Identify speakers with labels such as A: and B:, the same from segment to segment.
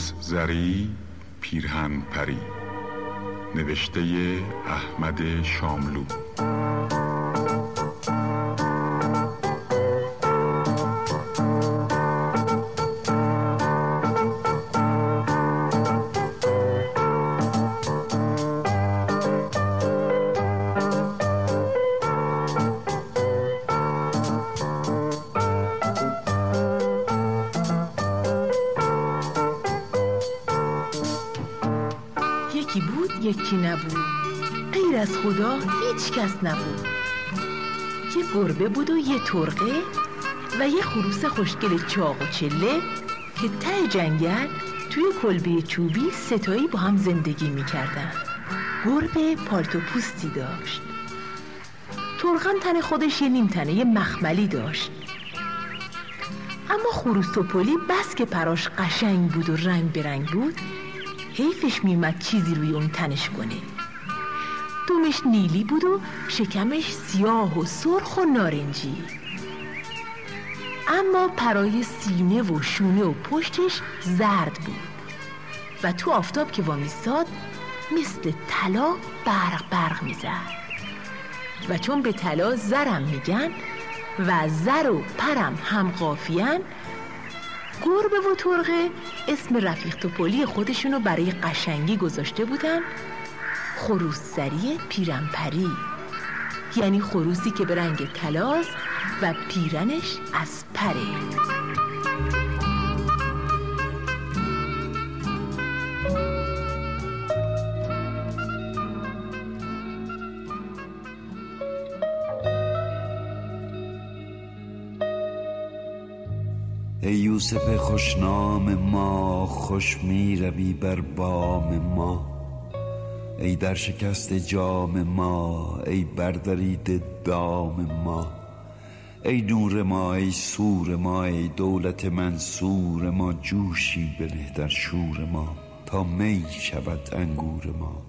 A: خروس زری پیرهن پری نوشته احمد شاملو.
B: یکی بود یکی نبود. غیر از خدا هیچ کس نبود. یه گربه بود و یه ترقه و یه خروس خوشگل چاق و چله که ته جنگل توی کلبه چوبی ستایی با هم زندگی می‌کردن. گربه پالتو پوستی داشت. ترقم تن خودش یه نیم تنه یه مخملی داشت. اما خروس و پلی بس که پراش قشنگ بود و رنگ برنگ بود حیفش میومد چیزی روی اون تنش کنه. دومش نیلی بود و شکمش سیاه و سرخ و نارنجی. اما پرای سینه و شونه و پشتش زرد بود. و تو آفتاب که وامیستاد مثل طلا برق برق می‌زد. و چون به طلا زرم میگن و زر و پرم هم قافیان گربه و ترقه اسم رفیق توپلی خودشونو برای قشنگی گذاشته بودن. خروسزری پیرنپری. یعنی خروسی که به رنگ طلاست و پیرنش از پره.
C: ای یوسف خوشنام ما خوش می روی بر بام ما. ای در شکست جام ما ای بردرید دام ما. ای نور ما ای سور ما ای دولت منصور ما جوشی بنه در شور ما. تا می شود انگور ما.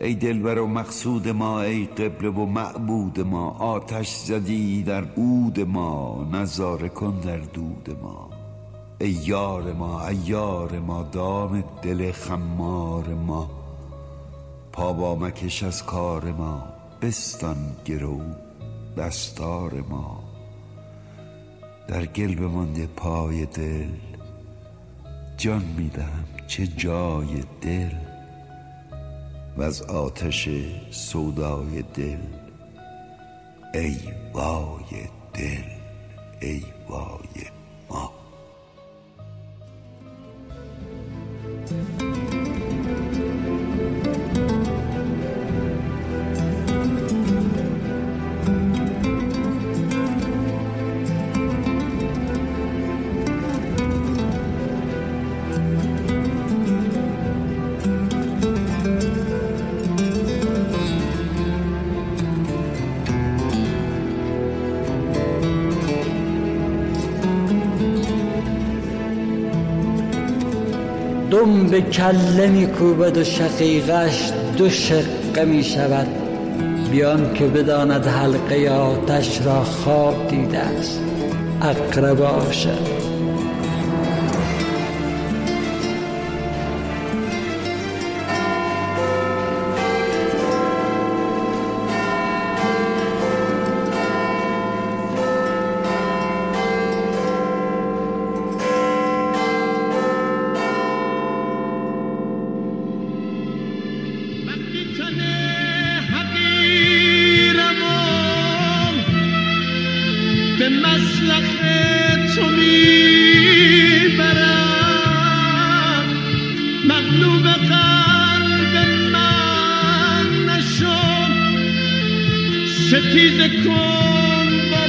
C: ای دلبر و مقصود ما ای قبله و معبود ما آتش زدی در عود ما نظاره کن در دود ما. ای یار ما ایار ما دام دل خمار ما. پا با مکش از کار ما بستان گرو دستار ما. در گل بمانده پای دل جان میدم چه جای دل. و از آتش سودای دل ای وای دل ای وای
D: دم به کله می کوبد و شقیقش دو شقه می شود بیان که بداند حلقه آتش را خواب دیده است.
E: وقتی ستیزه کن با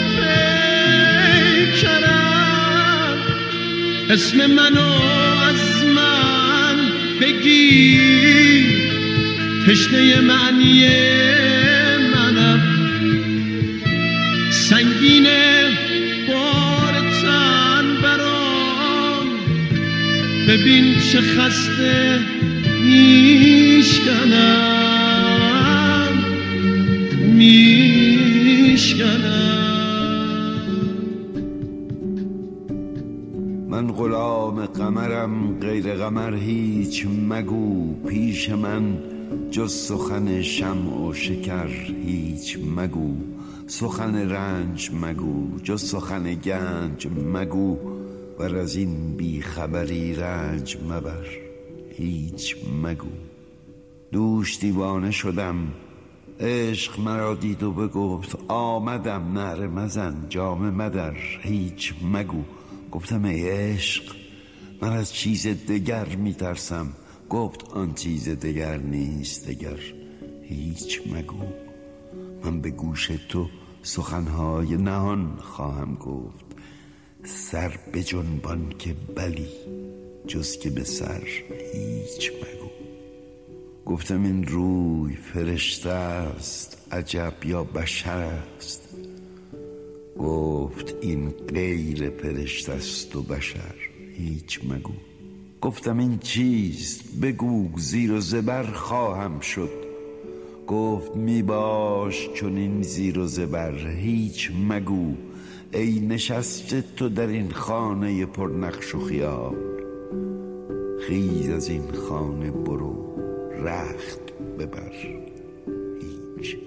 E: پیکرم اسم منو از من بگیر تشنه معنی منم. سنگین بار تن برام. ببین چه خسته میشکنم.
C: من غلام قمرم غیر قمر هیچ مگو. پیش من جز سخن شم و شکر هیچ مگو. سخن رنج مگو جز سخن گنج مگو. و از این بیخبری رنج مبر هیچ مگو. دوش دیوانه شدم عشق مرا دید و بگفت آمدم نعره مزن جام مدر هیچ مگو. گفتم ای عشق من از چیز دگر میترسم. گفت آن چیز دگر نیست دگر هیچ مگو. من به گوش تو سخنهای نهان خواهم گفت. سر به جنبان که بلی جز که به سر هیچ مگو. گفتم این روی فرشته است عجب یا بشر است؟ گفت این غیر فرشته است و بشر هیچ مگو. گفتم این چیست؟ بگو زیر و زبر خواهم شد. گفت می باش چون این زیر و زبر هیچ مگو. ای نشسته تو در این خانه پر نقش و خیال. خیز از این خانه برو. رخت ببر. هیچ.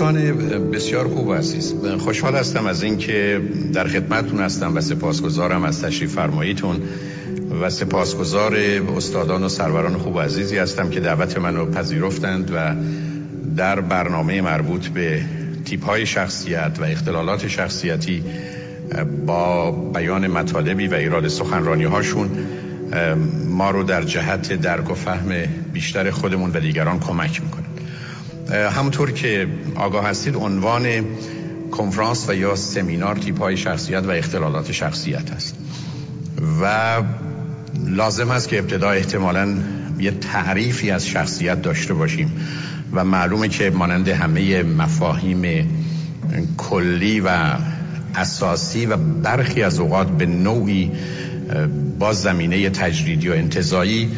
F: دوستان بسیار خوب عزیز خوشحال هستم از اینکه در خدمتتون هستم و سپاسگزارم از تشریف فرماییتون و سپاسگزار استادان و سروران خوب و عزیزی هستم که دعوت منو پذیرفتند و در برنامه مربوط به تیپ های شخصیت و اختلالات شخصیتی با بیان مطالبی و ایراد سخنرانی هاشون ما رو در جهت درک و فهم بیشتر خودمون و دیگران کمک می‌کنه. همونطور که آگاه هستید عنوان کنفرانس و یا سمینار تیپ های شخصیت و اختلالات شخصیت است. و لازم است که ابتدا احتمالا یه تعریفی از شخصیت داشته باشیم و معلومه که مانند همه مفاهیم کلی و اساسی و برخی از اوقات به نوعی با زمینه تجریدی و انتظایی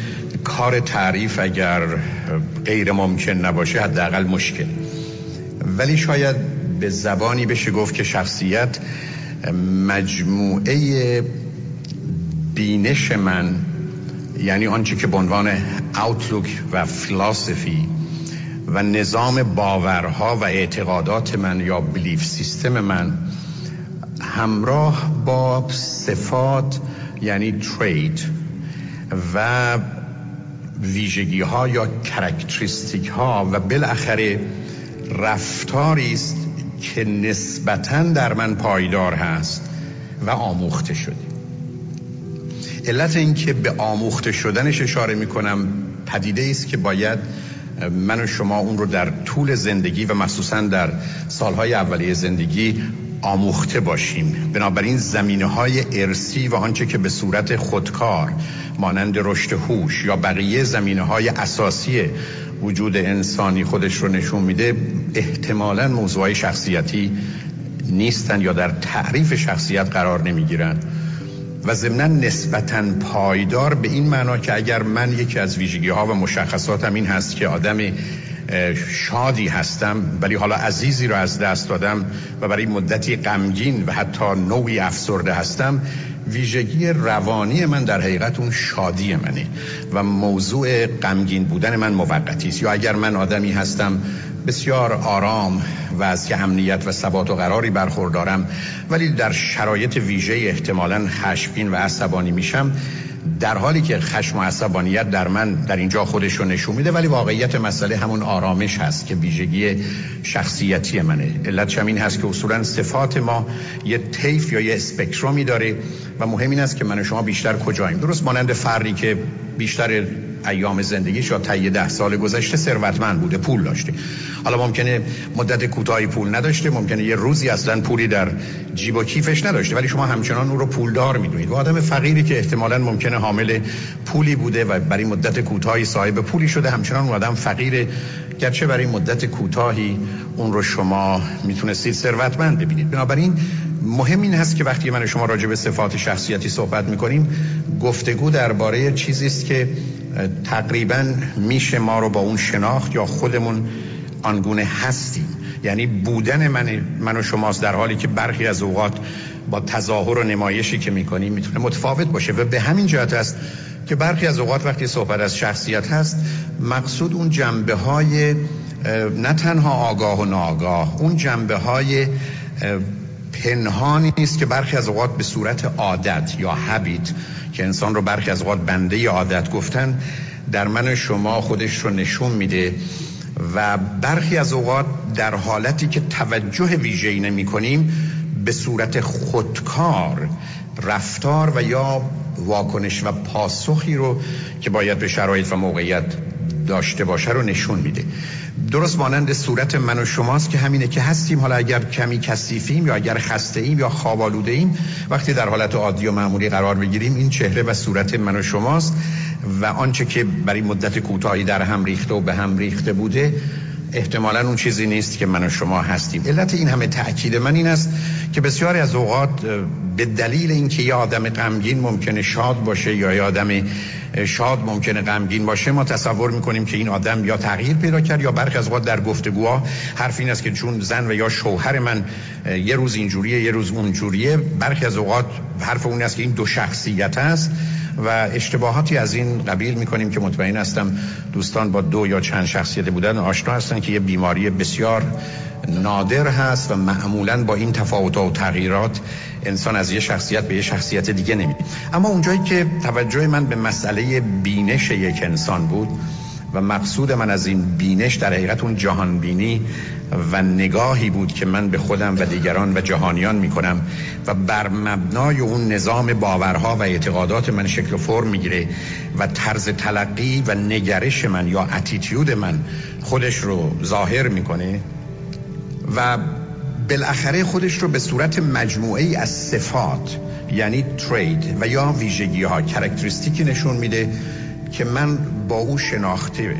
F: کار تعریف اگر غیر ممکن نباشه حداقل مشکل. ولی شاید به زبانی بشه گفت که شخصیت مجموعه بینش من یعنی آنچه که به عنوان اوتلوک و فلاسفی و نظام باورها و اعتقادات من یا بلیف سیستم من همراه با صفات یعنی ترید و ویژگی ها یا کرکتریستیک ها و بالاخره رفتاری است که نسبتا در من پایدار هست و آموخته شده. علت اینکه به آموخته شدنش اشاره می کنم پدیده است که باید من و شما اون رو در طول زندگی و مخصوصا در سالهای اولیه زندگی آموخته باشیم. بنابراین زمینه های ارسی و آنچه که به صورت خودکار مانند رشد هوش یا بقیه زمینه های اساسی وجود انسانی خودش رو نشون میده احتمالا موضوع شخصیتی نیستن یا در تعریف شخصیت قرار نمی‌گیرن. و ضمنا نسبتا پایدار به این معنا که اگر من یکی از ویژگی ها و مشخصاتم این هست که آدم شادی هستم ولی حالا عزیزی رو از دست دادم و برای مدتی غمگین و حتی نوعی افسرده هستم. ویژگی روانی من در حقیقت اون شادی منه و موضوع غمگین بودن من موقتی است. یا اگر من آدمی هستم بسیار آرام و از که امنیت و ثبات و قراری برخوردارم ولی در شرایط ویژه احتمالا خشمگین و عصبانی میشم. در حالی که خشم و عصبانیت در من در اینجا خودش رو نشون میده ولی واقعیت مسئله همون آرامش هست که ویژگی شخصیتی منه. علت این هست که اصولا صفات ما یه طیف یا یه اسپکترومی داره و مهم این است که من و شما بیشتر کجاییم. درست مانند فردی که بیشتر ایام زندگیش یا طی ده سال گذشته ثروتمند بوده پول داشته. حالا ممکنه مدت کوتاهی پول نداشته ممکنه یه روزی اصلا پولی در جیب و کیفش نداشته ولی شما همچنان او رو پولدار می‌دونید. و آدم فقیری که احتمالا ممکنه حامل پولی بوده و برای مدت کوتاهی صاحب پولی شده همچنان اون آدم فقیر گرچه برای مدت کوتاهی اون رو شما می‌تونستید ثروتمند ببینید. بنابراین مهم این هست که وقتی من شما راجع به صفات شخصیتی صحبت می‌کنیم گفتگو درباره چیزی است که تقریبا میشه ما رو با اون شناخت یا خودمون آنگونه هستیم. یعنی بودن من, من و شماست در حالی که برخی از اوقات با تظاهر و نمایشی که می‌کنیم می‌تونه متفاوت باشه و به همین جهت است که برخی از اوقات وقتی صحبت از شخصیت هست مقصود اون جنبه های نه تنها آگاه و ناآگاه اون جنبه های پنهانی است که برخی از اوقات به صورت عادت یا هبیت که انسان رو برخی از اوقات بنده عادت گفتن در من شما خودش رو نشون میده و برخی از اوقات در حالتی که توجه ویژه‌ای نمی کنیم به صورت خودکار رفتار و یا واکنش و پاسخی رو که باید به شرایط و موقعیت داشته باشه رو نشون میده. درست مانند صورت من و شماست که همینه که هستیم. حالا اگر کمی کثیفیم یا اگر خسته ایم یا خواب آلوده ایم وقتی در حالت عادی و معمولی قرار بگیریم این چهره و صورت من و شماست و آنچه که برای مدت کوتاهی در هم ریخته و به هم ریخته بوده احتمالا اون چیزی نیست که من و شما هستیم. علت این همه تأکید من این است که بسیاری از اوقات به دلیل اینکه یه آدم غمگین ممکنه شاد باشه یا یه آدم شاد ممکنه غمگین باشه ما تصور می‌کنیم که این آدم یا تغییر پیدا کرد یا برخی از اوقات در گفتگوها حرف این است که چون زن و یا شوهر من یه روز اینجوریه یه روز اونجوریه برخی از اوقات حرف اون است که این دو شخصیت است. و اشتباهاتی از این قبیل می‌کنیم که مطمئن هستم دوستان با دو یا چند شخصیت بودن آشنا هستن که یه بیماری بسیار نادر هست و معمولا با این تفاوت و تغییرات انسان از یه شخصیت به یه شخصیت دیگه نمیده اما اونجایی که توجه من به مسئله بینش یک انسان بود و مقصود من از این بینش در حقیقت اون جهان بینی و نگاهی بود که من به خودم و دیگران و جهانیان می کنم و بر مبنای اون نظام باورها و اعتقادات من شکل و فرم می‌گیره و طرز تلقی و نگرش من یا اتیتیود من خودش رو ظاهر می‌کنه و بالاخره خودش رو به صورت مجموعه از صفات یعنی ترید و یا ویژگی ها کرکتریستیکی نشون میده که من با او شناخته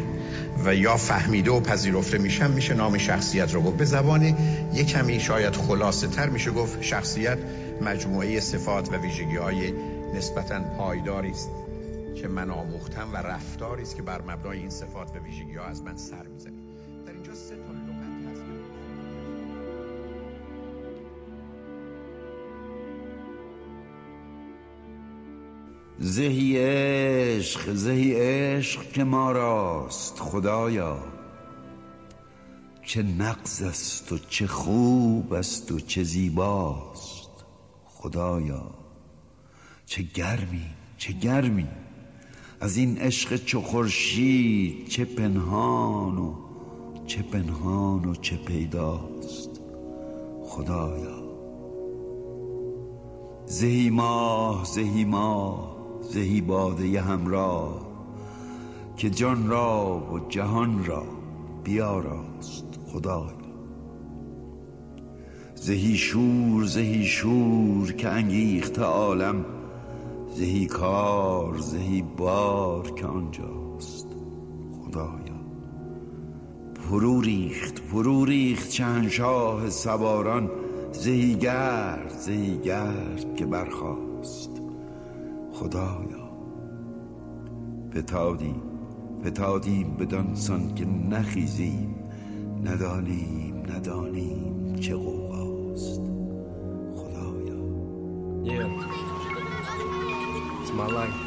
F: و یا فهمیده و پذیرفته میشم میشه نام شخصیت رو گفت. به زبان یک کمی شاید خلاصه تر میشه گفت شخصیت مجموعه صفات و ویژگی های نسبتا پایداری است که من آموختم و رفتاری است که بر مبنای این صفات و ویژگی ها از من سر می‌زنه. در اینجا سه
C: زهی عشق زهی عشق که ما راست خدایا. چه نقض است و چه خوب است و چه زیباست خدایا. چه گرمی چه گرمی. از این عشق چه خورشید چه پنهان و چه پنهان و چه پیداست خدایا. زهی ماه زهی ماه. زهی باده همراه که جان را و جهان را بیاراست خدایا زهی شور زهی شور که انگیخت عالم زهی کار زهی بار که آنجاست خدایا فرو ریخت فرو ریخت شهنشاه سواران زهی گرد زهی گرد که برخاست. خدایا فتادیم فتادیم بدانسان که نخیزیم ندانیم ندانیم چه قوقاست خدایا
G: Yeah. It's my life.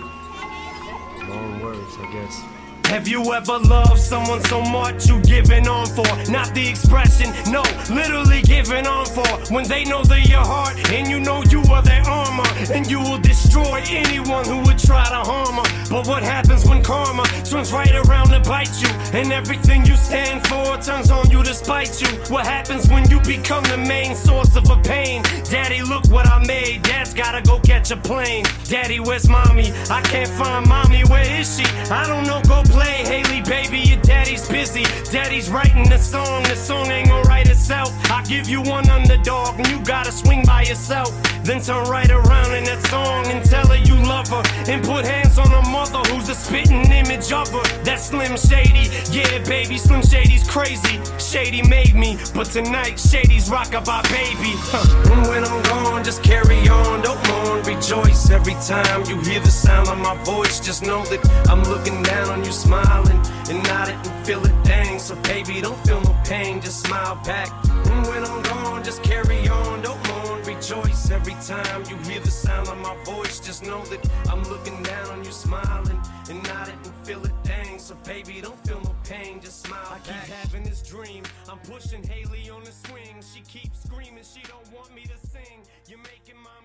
G: Long words, I guess.
E: Have you ever loved someone so much you giving on for? Not the expression, no, literally giving on for. When they know they're your heart and you know you are their armor, and you will destroy anyone who would try to harm her. But what happens when karma turns right around to bite you? And everything you stand for turns on you to spite you. What happens when you become the main source of a pain? Daddy, look what I made. Dad's gotta go catch a plane. Daddy, where's mommy? I can't find mommy. Where is she? I don't know. Go play, Haley, baby. Your daddy's busy. Daddy's writing the song. The song ain't gonna write itself. I give you one underdog and you gotta swing by yourself. Then turn right around in that song and tell her you love her. And put hands on her mother who's a spitting image of her. That Slim Shady, yeah, baby, Slim Shady's crazy. Shady made me, but tonight Shady's rockabye baby. Huh. And when I'm gone, just carry on, don't mourn, rejoice every time you hear the sound of my voice. Just know that I'm looking down on you, smiling and nodding and feel it dang. So baby, don't feel no pain, just smile back. And when I'm gone, just carry on, don't mourn, rejoice every time you hear the sound of my voice. Just know that I'm looking down on you, smiling and nodding and feel it dang. So baby, don't feel no pain, just smile I keep having this dream. I'm pushing Haley on the swing. She keeps screaming, she don't want me to sing. You're making. Why?